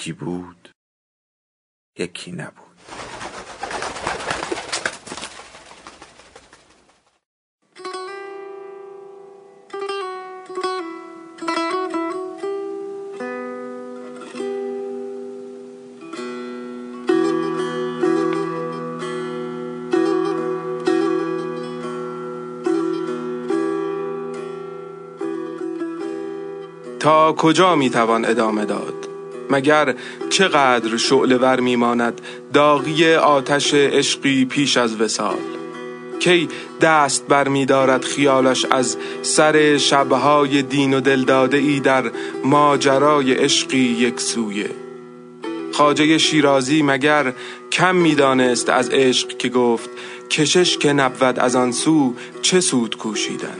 یکی بود یکی نبود. تا کجا می‌توان ادامه داد؟ مگر چقدر شعله ور میماند داغی آتش عشقی پیش از وسال کی دست بر می دارد خیالش از سر شبهای دین و دلداده ای در ماجرای عشقی یک سویه؟ خاجه شیرازی مگر کم می‌دانست از عشق که گفت کشش که نبود از آن سو چه سود کوشیدن؟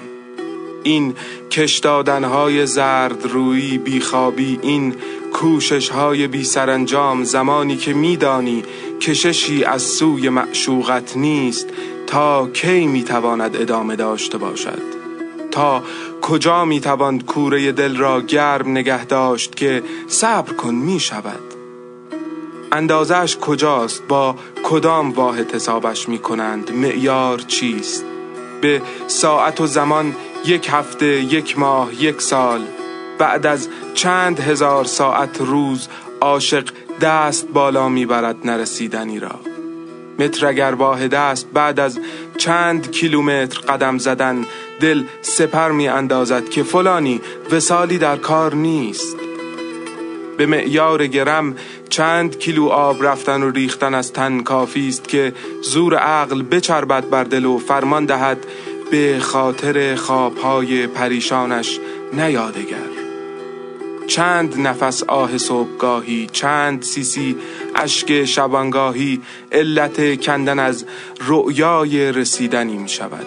این کش دادنهای زرد روی بیخوابی این کوشش های بی سرانجام زمانی که میدانی کششی از سوی معشوقت نیست تا کی می‌تواند ادامه داشته باشد؟ تا کجا می‌توان کوره دل را گرم نگه داشت که صبر کن می شود اندازش کجاست؟ با کدام واحد حسابش می کنند معیار چیست؟ به ساعت و زمان یک هفته یک ماه یک سال بعد از چند هزار ساعت روز عاشق دست بالا می‌برد نرسیدنی را. متر اگر واحد است بعد از چند کیلومتر قدم زدن دل سپر می اندازد که فلانی وسالی در کار نیست. به معیار گرم چند کیلو آب رفتن و ریختن از تن کافی است که زور عقل بچربد بر دل و فرمان دهد به خاطر خوابهای پریشانش نیادگر. چند نفس آه صبحگاهی چند سیسی اشک شبانگاهی علت کندن از رؤیای رسیدنی می شود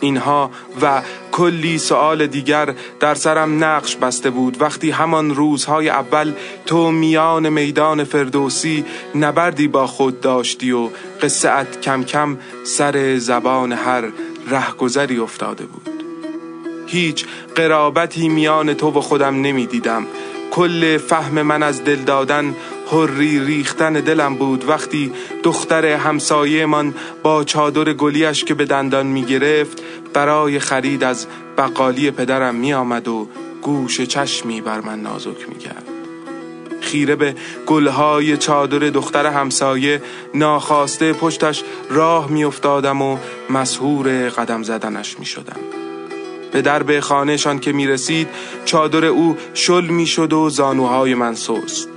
اینها و کلی سوال دیگر در سرم نقش بسته بود. وقتی همان روزهای اول تو میان میدان فردوسی نبردی با خود داشتی و قصه کم کم سر زبان هر رهگذری افتاده بود. هیچ قرابتی میان تو و خودم نمی‌دیدم کل فهم من از دل دادن حری ریختن دلم بود وقتی دختر همسایه من با چادر گلیش که به دندان می گرفت برای خرید از بقالی پدرم می آمد و گوش چشمی بر من نازک می کرد. خیره به گلهای چادر دختر همسایه ناخواسته پشتش راه می افتادم و مسهور قدم زدنش می شدم. به درب خانهشان که می رسید چادر او شل می شد و زانوهای من سست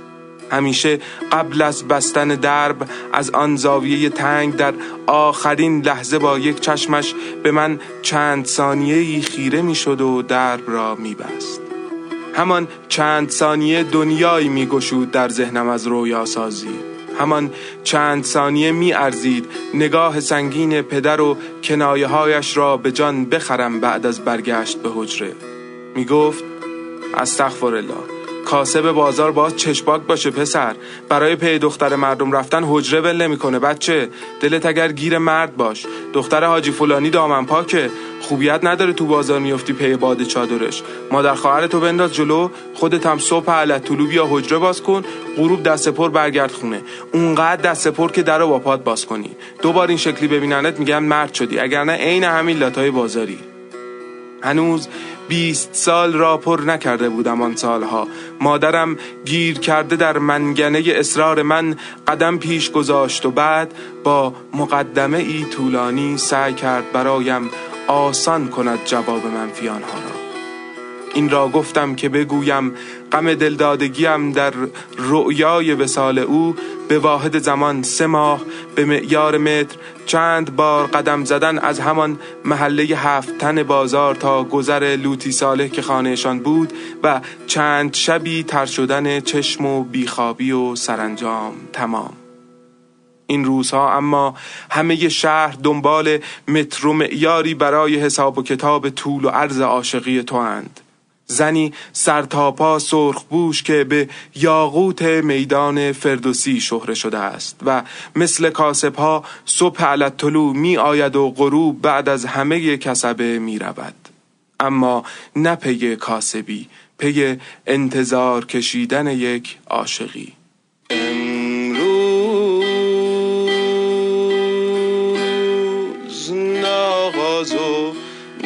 همیشه قبل از بستن درب از آن زاویه تنگ در آخرین لحظه با یک چشمش به من چند ثانیه خیره می شد و درب را می بست. همان چند ثانیه دنیایی می گشود در ذهنم از رویا سازی همان چند ثانیه می ارزید نگاه سنگین پدر و کنایه هایش را به جان بخرم بعد از برگشت به حجره. می گفت استغفر الله. کاسب بازار باز چشم پاک باشه پسر. برای پی دختر مردم رفتن حجره ول نمی‌کنه بچه. دلت اگر گیر مرد باش. دختر حاجی فلانی دامن پاکه. خوبیت نداره تو بازار میفتی پی باد چادرش. مادر خواهر تو بنداز جلو. خودت هم صبح علی الطلوع بیا حجره باز کن. غروب دست پر برگرد خونه. اونقدر دست پر که در با پات باز کنی. دوبار این شکلی ببیننت میگن مرد شدی. اگر نه عین همین لاتای بازاری. هنوز بیست سال را پر نکرده بودم آن سالها. مادرم گیر کرده در منگنه اصرار من قدم پیش گذاشت و بعد با مقدمه ای طولانی سعی کرد برایم آسان کند جواب منفی آنها را. این را گفتم که بگویم غم دلدادگیم در رؤیای وسال او به واحد زمان سه ماه به معیار متر چند بار قدم زدن از همان محله هفت تن بازار تا گذر لوتی صالح که خانهشان بود و چند شبی تر شدن چشم و بیخوابی و سرانجام تمام این روزها اما همه شهر دنبال متر و معیاری برای حساب و کتاب طول و عرض عاشقی تو اند. زنی سرتاپا سرخ بوش که به یاقوت میدان فردوسی شهره شده است و مثل کاسب ها صبح علتلو می آید و غروب بعد از همه کسبه می رود. اما نه پی کاسبی پی انتظار کشیدن یک عاشقی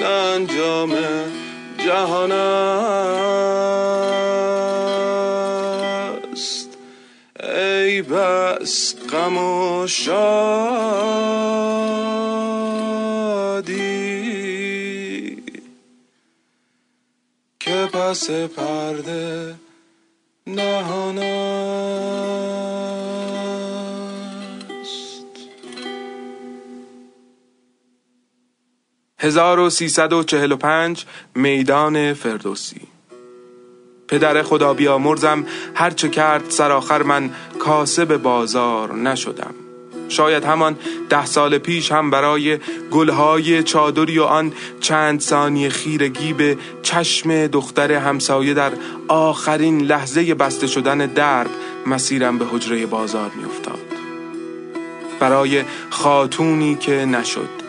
انجام جهان است ای بس غم و شادی که پس پرده نهان 1345 میدان فردوسی. پدر خدا بیامرزم هرچه کرد سرآخر من کاسب بازار نشدم. شاید همان ده سال پیش هم برای گلهای چادری و آن چند ثانیه خیرگی به چشم دختر همسایه در آخرین لحظه بسته شدن درب مسیرم به حجره بازار میافتاد. برای خاتونی که نشد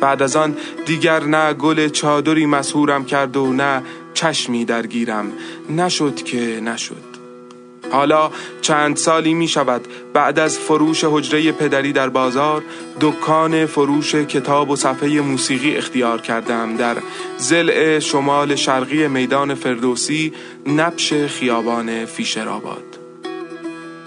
بعد از آن دیگر نه گل چادری مسهورم کرد و نه چشمی درگیرم. نشد که نشد. حالا چند سالی می شود بعد از فروش حجره پدری در بازار دکان فروش کتاب و صفحه موسیقی اختیار کردم. در زل شمال شرقی میدان فردوسی نبش خیابان فیشرآباد.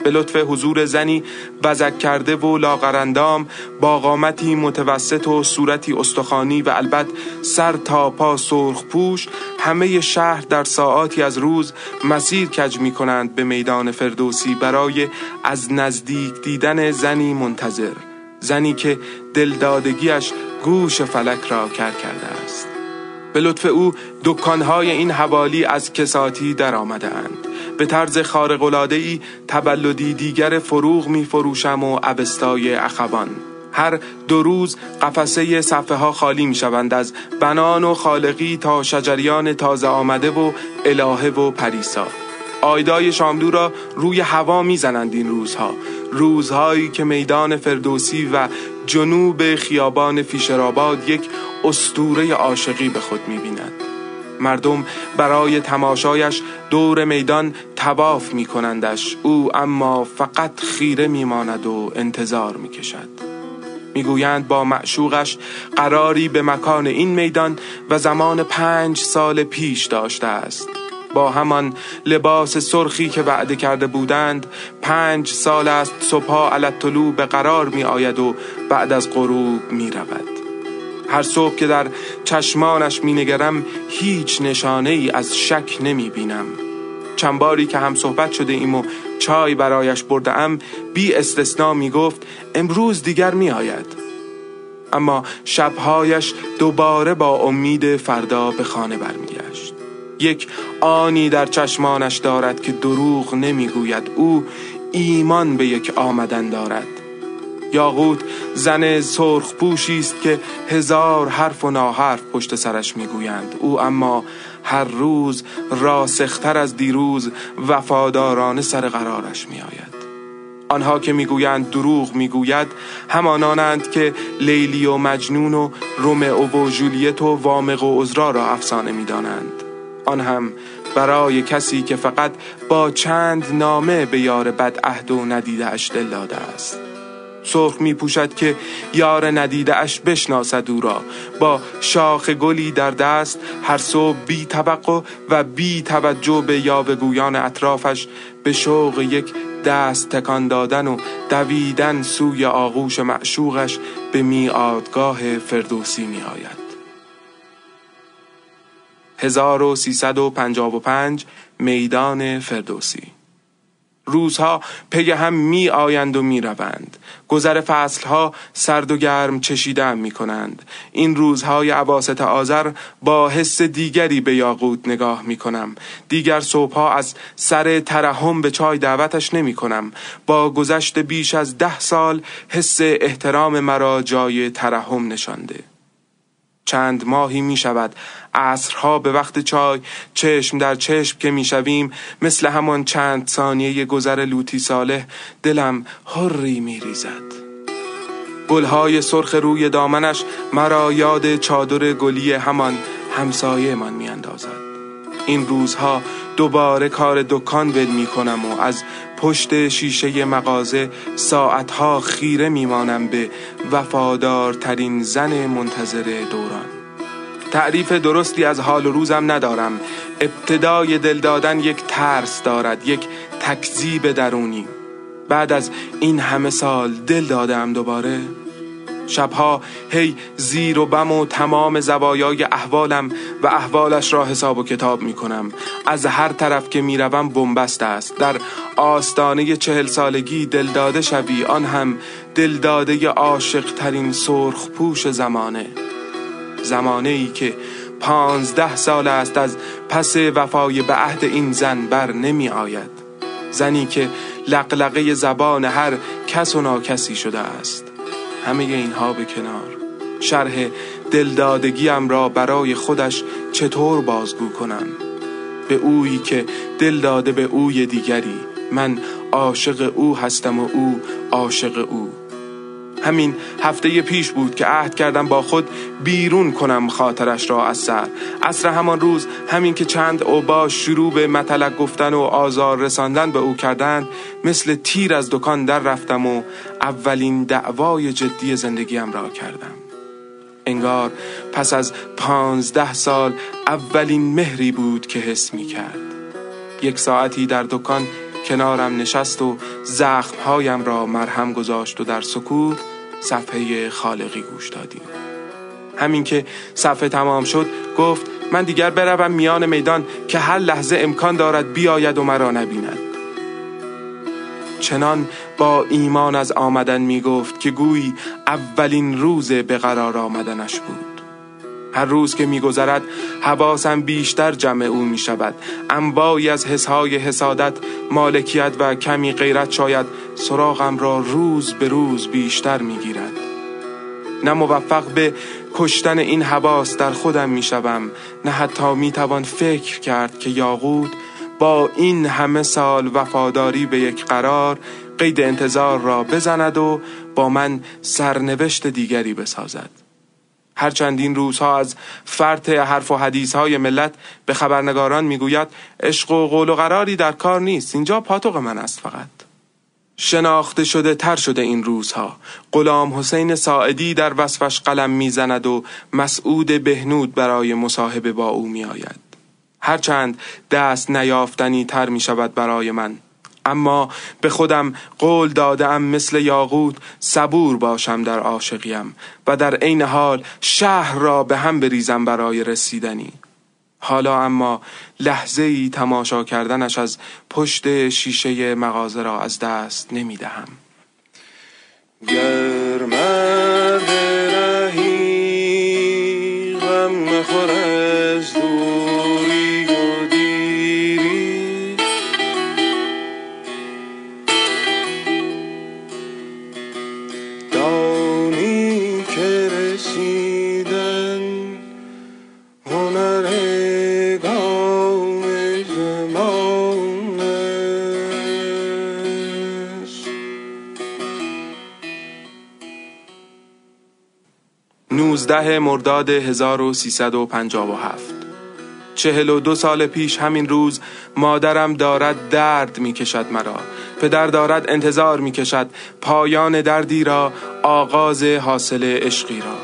به لطف حضور زنی بزک کرده و لاغرندام با قامتی متوسط و صورتی استخوانی و البته سر تا پا سرخ پوش همه شهر در ساعاتی از روز مسیر کج می کنند به میدان فردوسی برای از نزدیک دیدن زنی منتظر زنی که دلدادگیش گوش فلک را کر کرده است. به لطف او دکانهای این حوالی از کساتی در آمده اند به طرز خارقلاده ای تبلدی دیگر فروغ می فروشم و عبستای اخوان هر دو روز قفسه صفحه ها خالی می شوند از بنان و خالقی تا شجریان تازه آمده و الهه و پریسا. آیدای شاملو را روی هوا می‌زنند این روزها. روزهایی که میدان فردوسی و جنوب خیابان فیشرآباد یک استوره عاشقی به خود می‌بیند. مردم برای تماشایش دور میدان تواف می کنندش او اما فقط خیره میماند و انتظار می کشد می‌گویند با معشوقش قراری به مکان این میدان و زمان پنج سال پیش داشته است. با همان لباس سرخی که وعده کرده بودند پنج سال است صبح علت به قرار می آید و بعد از غروب می رود هر صبح که در چشمانش می نگرم هیچ نشانه ای از شک نمی بینم چند باری که هم صحبت شده ایم و چای برایش برده ام بی استثنا می گفت امروز دیگر می آید اما شبهایش دوباره با امید فردا به خانه برمیگشت. یک آنی در چشمانش دارد که دروغ نمی‌گوید. او ایمان به یک آمدن دارد. یاقوت زن سرخ پوشی است که هزار حرف و ناحرف پشت سرش می‌گویند. او اما هر روز راسختر از دیروز وفادارانه سر قرارش میآید. آنها که می‌گویند دروغ می‌گوید همانانند که لیلی و مجنون و رومئو و جولیت و وامق و عذرا را افسانه می‌دانند. آن هم برای کسی که فقط با چند نامه به یار بد عهد و ندیده اش دل داده است. سرخ می پوشد که یار ندیده اش بشناسد او را. با شاخ گلی در دست هر صبح بی توقع و بی توجه به یاوهگویان اطرافش به شوق یک دست تکان دادن و دویدن سوی آغوش معشوقش به میادگاه فردوسی می آید 1355 میدان فردوسی. روزها پی هم می آیند و می روند. گذر فصلها سرد و گرم چشیدن می کنند. این روزهای عواست آذر با حس دیگری به یاقوت نگاه می کنم. دیگر صبحها از سر ترحم به چای دعوتش نمی کنم. با گذشت بیش از ده سال حس احترام مرا جای ترحم نشانده. چند ماهی می شود عصرها به وقت چای چشم در چشم که می شویم مثل همان چند ثانیه گذر لوتی صالح دلم هری می ریزد گلهای سرخ روی دامنش مرا یاد چادر گلی همان همسایه من می اندازد این روزها دوباره کار دکان ول می کنم و از پشت شیشه مغازه ساعتها خیره میمانم به وفادارترین زن منتظر دوران. تعریف درستی از حال و روزم ندارم. ابتدای دل دادن یک ترس دارد یک تکذیب درونی. بعد از این همه سال دل دادم دوباره. شبها هی زیر و بم و تمام زوایای احوالم و احوالش را حساب و کتاب می کنم از هر طرف که می روم بنبست است. در آستانه چهل سالگی دلداده شوی. آن هم دلداده عاشق ترین سرخ پوش زمانه. زمانه ای که پانزده سال است از پس وفای به عهد این زن بر نمی آید. زنی که لقلقه زبان هر کس و ناکسی شده است. همه اینها به کنار. شرح دلدادگیم را برای خودش چطور بازگو کنم؟ به اویی که دل داده به اوی دیگری من عاشق او هستم و او عاشق او. همین هفته پیش بود که عهد کردم با خود بیرون کنم خاطرش را از سر. اصر همان روز همین که چند اوبا شروع به مطلق گفتن و آزار رساندن به او کردند مثل تیر از دکان در رفتم و اولین دعوای جدی زندگیم را کردم. انگار پس از پانزده سال اولین مهری بود که حس می کرد. یک ساعتی در دکان کنارم نشست و زخمهایم را مرهم گذاشت و در سکوت صفحه خالقی گوش دادیم همین که صفحه تمام شد گفت من دیگر بروم میان میدان که هر لحظه امکان دارد بیاید و مرا نبیند. چنان با ایمان از آمدن می گفت که گویی اولین روز به قرار آمدنش بود. هر روز که میگذرد حواسم بیشتر جمع او می شود. انواعی از حسهای حسادت مالکیت و کمی غیرت شاید سراغم را روز به روز بیشتر می گیرد نه موفق به کشتن این حواس در خودم می شوم نه حتی می توان فکر کرد که یاقود با این همه سال وفاداری به یک قرار قید انتظار را بزند و با من سرنوشت دیگری بسازد. هرچند این روزها از فرط حرف و حدیث های ملت به خبرنگاران می‌گوید عشق و قول و قراری در کار نیست اینجا پاتوق من است فقط. شناخته شده تر شده این روزها. غلام حسین ساعدی در وصفش قلم می‌زند و مسعود بهنود برای مصاحبه با او میآید. هرچند دست نیافتنی تر می شود برای من. اما به خودم قول دادم مثل یاقوت صبور باشم در عاشقیم و در عین حال شهر را به هم بریزم برای رسیدنی. حالا اما لحظه ای تماشا کردنش از پشت شیشه مغازه را از دست نمی دهم غم ده مرداد 1357 چهل و دو سال پیش همین روز مادرم دارد درد می کشد مرا. پدر دارد انتظار می کشد پایان دردی را آغاز حاصل عشقی را.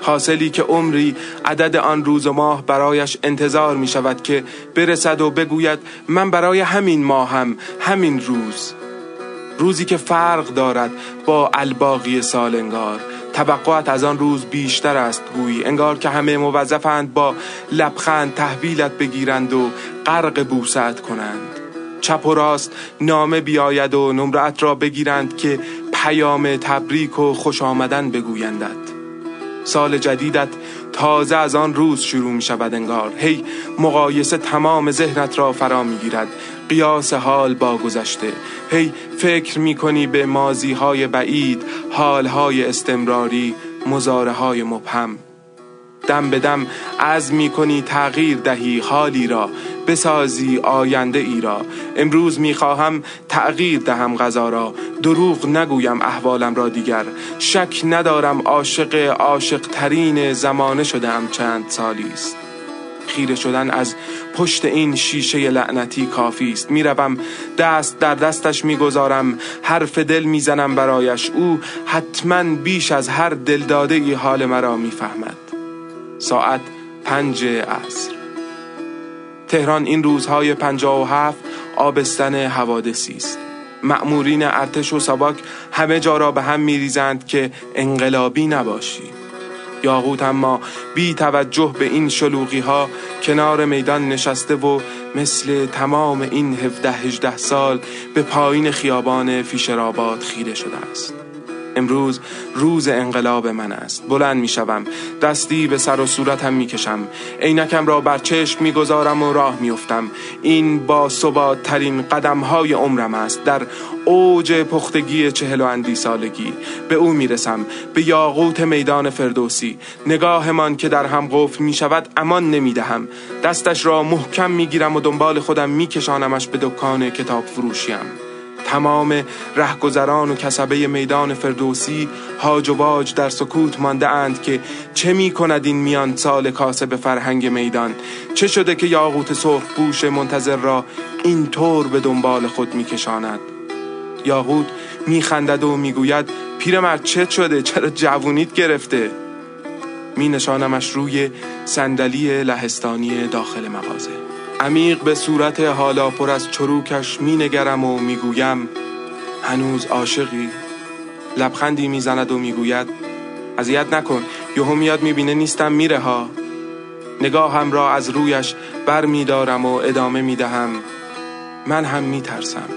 حاصلی که عمری عدد آن روز و ماه برایش انتظار می شود که برسد و بگوید من برای همین ماهم همین روز. روزی که فرق دارد با الباقی سالنگار. توقعت از آن روز بیشتر است گویی. انگار که همه موظفند با لبخند تحویلت بگیرند و غرق بوسعت کنند. چپ و راست نامه بیاید و نمرت را بگیرند که پیام تبریک و خوش آمدن بگویندد سال جدیدت تازه از آن روز شروع می شود انگار. هی مقایسه تمام ذهنت را فرا می گیرد. قیاس حال با گذشته. هی فکر می کنی به مازی های بعید حال های استمراری مزاره های مبهم. دم به دم از می کنی تغییر دهی حالی را. بسازی آینده ای را. امروز می خواهم تغییر دهم غذا را. دروغ نگویم احوالم را دیگر. شک ندارم عاشق عاشق ترین زمانه شدم چند سالی است. خیره شدن از پشت این شیشه لعنتی کافی است. می‌روم دست در دستش می‌گذارم حرف دل می‌زنم برایش. او حتما بیش از هر دلداده ای حال مرا می‌فهمد. ساعت پنج عصر. تهران این روزهای پنجاه و هفت آبستن حوادثی است. مأمورین ارتش و سباک همه جا را به هم میریزند که انقلابی نباشی. یاقوت اما بی توجه به این شلوغی ها کنار میدان نشسته و مثل تمام این 17 18 سال به پایین خیابان فیشرآباد خیره شده است. امروز روز انقلاب من است. بلند می شوم دستی به سر و صورتم می کشم عینکم را بر چشم می گذارم و راه می افتم. این با ثبات ترین قدم های عمرم است. در اوج پختگی چهل و اندی سالگی به او می رسم به یاقوت میدان فردوسی. نگاهمان که در هم قفل می شود امان نمی دهم دستش را محکم می گیرم و دنبال خودم می کشانمش به دکان کتاب فروشیم تمام رهگذران و کسبه میدان فردوسی هاج و باج در سکوت مانده اند که چه می کند این میان سال کاسب فرهنگ میدان؟ چه شده که یاقوت سرخ پوش منتظر را اینطور به دنبال خود می کشاند یاقوت می خندد و می گوید پیرمرد چه شده؟ چرا جوونیت گرفته؟ می نشانمش روی صندلی لهستانی داخل مغازه. عمیق به صورت حالا پر از چروکش می نگرم و می گویم هنوز عاشقی. لبخندی می‌زند و می‌گوید اذیت نکن یهو میاد می‌بینه نیستم میره ها نگاهم را از رویش بر میدارم و ادامه می‌دهم. من هم میترسم.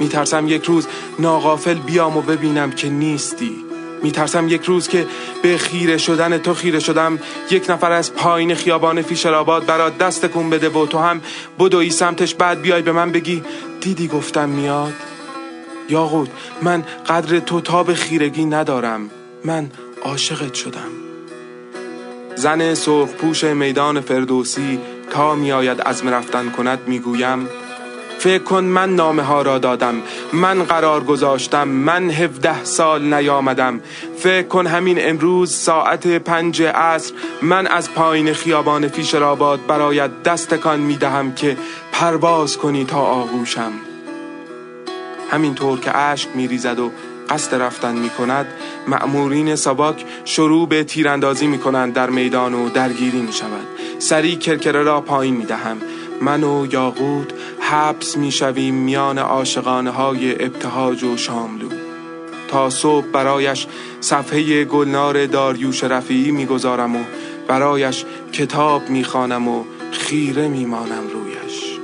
میترسم یک روز ناغافل بیام و ببینم که نیستی. میترسم یک روز که به خیره شدن تو خیره شدم. یک نفر از پایین خیابان فیشرآباد برات دست کن بده و تو هم بدوی سمتش. بعد بیای به من بگی دیدی گفتم میاد؟ یاقوت من قدر تو تا به خیرگی ندارم. من عاشقت شدم. زن سرخپوش میدان فردوسی تا میآید از رفتن کند می‌گویم فکر کن من نامه ها را دادم. من قرار گذاشتم. من هفده سال نیامدم. فکر کن همین امروز ساعت پنج عصر من از پایین خیابان فیشرآباد برایت دستکان می دهم که پرواز کنی تا آغوشم. همینطور که اشک می ریزد و قصد رفتن می کند مأمورین سباک شروع به تیراندازی می کنند در میدان و درگیری می شود. سری کرکره را پایین می دهم. من و یاقوت حبس می شویم میان آشقانه های ابتهاج و شاملو. تا صبح برایش صفحه گلنار داریوش رفیعی می‌گذارم و برایش کتاب می‌خوانم و خیره میمانم رویش.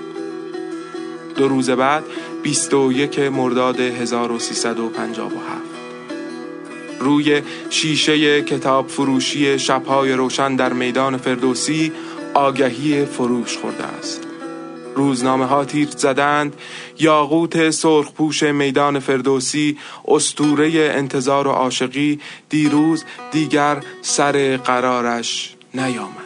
دو روز بعد 21 مرداد 1357 روی شیشه کتاب فروشی شبهای روشن در میدان فردوسی آگهی فروش خورده است. روزنامه ها تیر زدند یاقوت سرخپوش میدان فردوسی استوره انتظار و عاشقی دیروز دیگر سر قرارش نیامد.